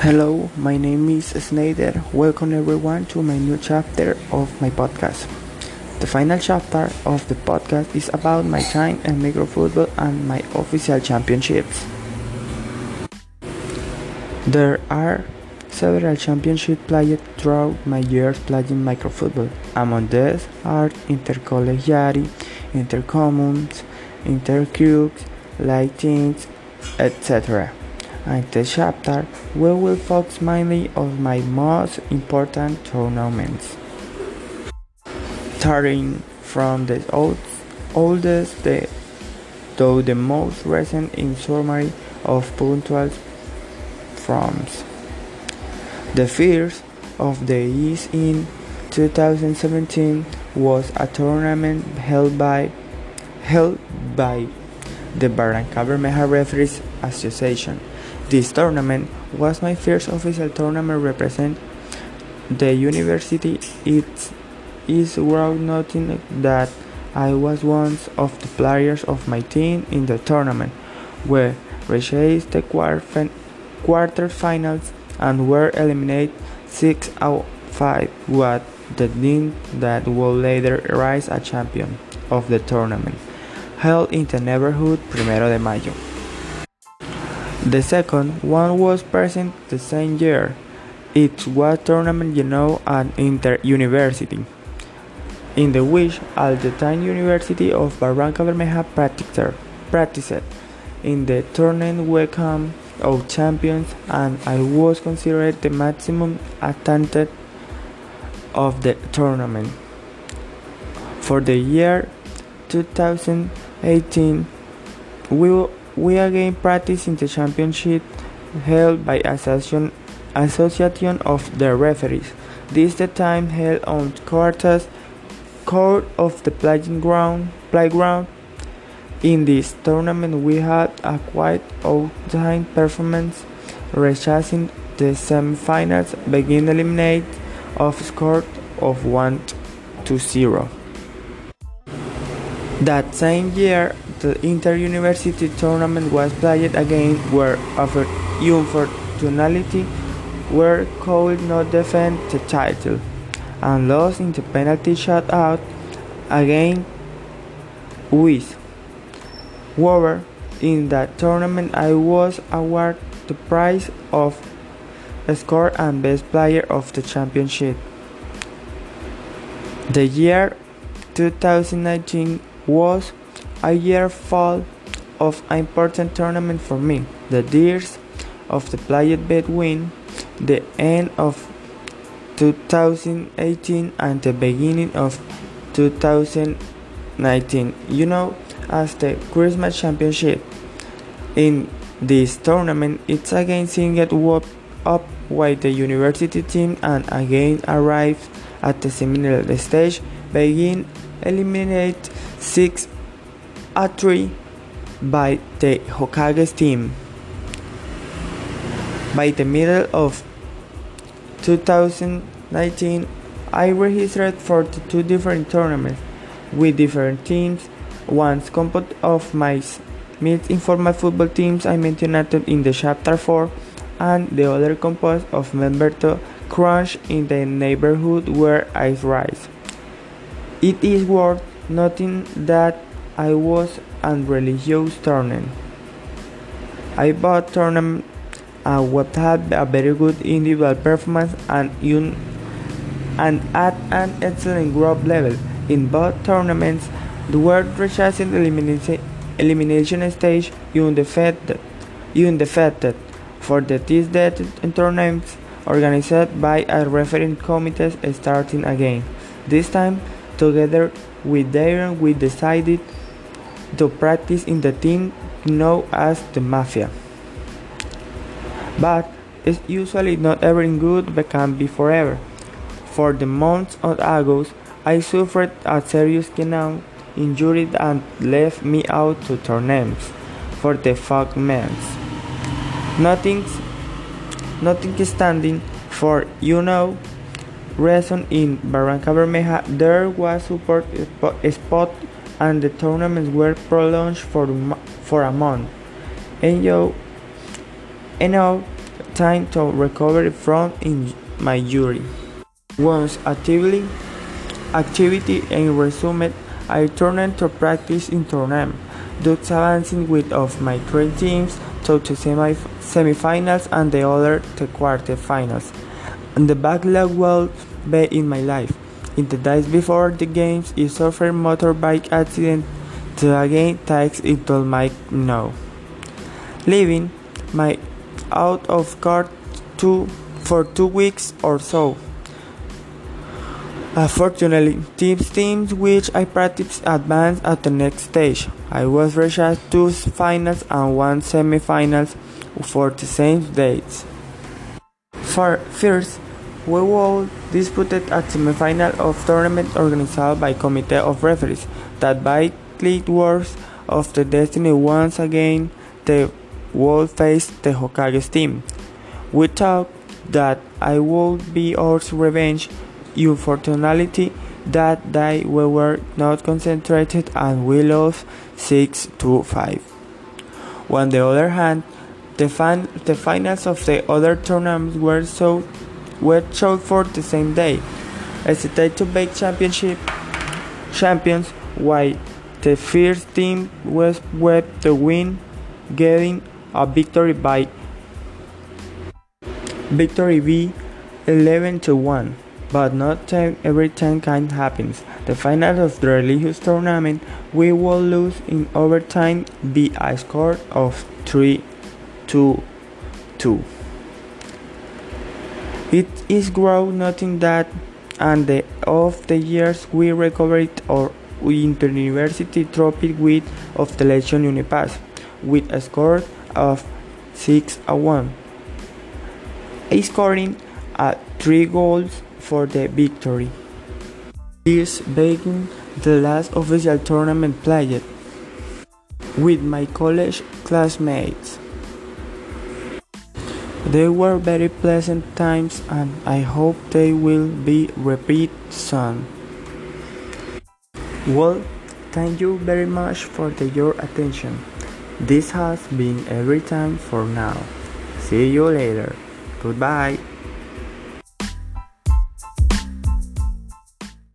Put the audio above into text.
Hello, my name is Snyder. Welcome everyone to my new chapter of my podcast. The final chapter of the podcast is about my time in microfootball and my official championships. There are several championships played throughout my years playing microfootball. Among these are intercollegiate, intercommons, interclubs, lightings, etc. In this chapter, we will focus mainly on my most important tournaments. Starting from the oldest to the most recent in summary of punctual forms. The first of the is in 2017 was a tournament held by held by the Barranca Bermeja Referees Association this tournament was my first official tournament represent the university. It is worth noting that I was one of the players of my team in the tournament, where reached the quarterfinals and were eliminated 6 out of 5, what the team that would later rise a champion of the tournament, held in the neighborhood Primero de Mayo. The second one was present the same year. It was tournament you know at Inter University, in the which at the time University of Barranca Bermeja practiced, practiced. In the tournament welcome of champions and I was considered the maximum attended of the tournament. For the year 2018 we we again practice in the championship held by Association, Association of the Referees. This the time held on quarters court of the playing ground, playground. In this tournament, we had a quite out-time performance, reaching the semifinals, being eliminated of score of 1 to 0. That same year, the inter-university tournament was played again where after unfortunately were could not defend the title and lost in the penalty shootout again with However, in that tournament I was awarded the prize of score and best player of the championship. The year 2019 was a year full of an important tournament for me. The years of the played between the end of 2018 and the beginning of 2019. You know, as the Christmas Championship. In this tournament, it's again singled up while the university team and again arrived at the similar stage, begin eliminate six a 3 by the Hokage's team. By the middle of 2019, I registered for two different tournaments with different teams. One composed of my mid informal football teams I mentioned in the chapter 4, and the other composed of members to crunch in the neighborhood where I rise. It is worth noting that I was on religious tournament. I bought tournament uh, what had a very good individual performance and un- and at an excellent group level. In both tournaments, the world rejected elimination, elimination stage undefeated, undefeated for the TISDET tournaments organized by a refereeing committee starting again. This time, together with Darren, we decided to practice in the team known as the Mafia. But it's usually not everything good but can be forever. For the month of August, I suffered a serious canal injury and left me out to tournaments for the fuck mans. Nothing, nothing standing for you know reason in Barranca Bermeja there was support spot and the tournaments were prolonged for, for a month. And now time to recover from my injury. Once actively activity and resumed, I turned to practice in tournament, thus advancing with of my three teams to the semi semifinals and the other to quarterfinals. And the backlog will be in my life. In the days before the games, I suffered motorbike accident to again takes it to my now. Leaving my out of court two, for two weeks or so. Unfortunately, these teams which I practiced advanced at the next stage. I was reached two finals and one semifinals for the same dates. For first, we will dispute a semifinal of tournament organized by committee of referees that by lead words of the destiny once again the world faced the Hokage's team. We thought that I would be our revenge Unfortunately, that day we were not concentrated and we lost 6 to 5. On the other hand, the, fan, the finals of the other tournaments were so were shot for the same day. As the to bake championship champions, while the first team was swept to win, getting a victory by victory B 11 to 1 but not every time kind happens. The final of the religious tournament, we will lose in overtime by a score of 3 2 2. It is grow nothing that and the, of the years we recovered our inter-university trophy with of the Legion Unipass with a score of 6 a 1. A scoring at 3 goals for the victory. This being the last official tournament played with my college classmates. They were very pleasant times and I hope they will be repeat soon. Well, thank you very much for the, your attention. This has been every time for now. See you later. Goodbye.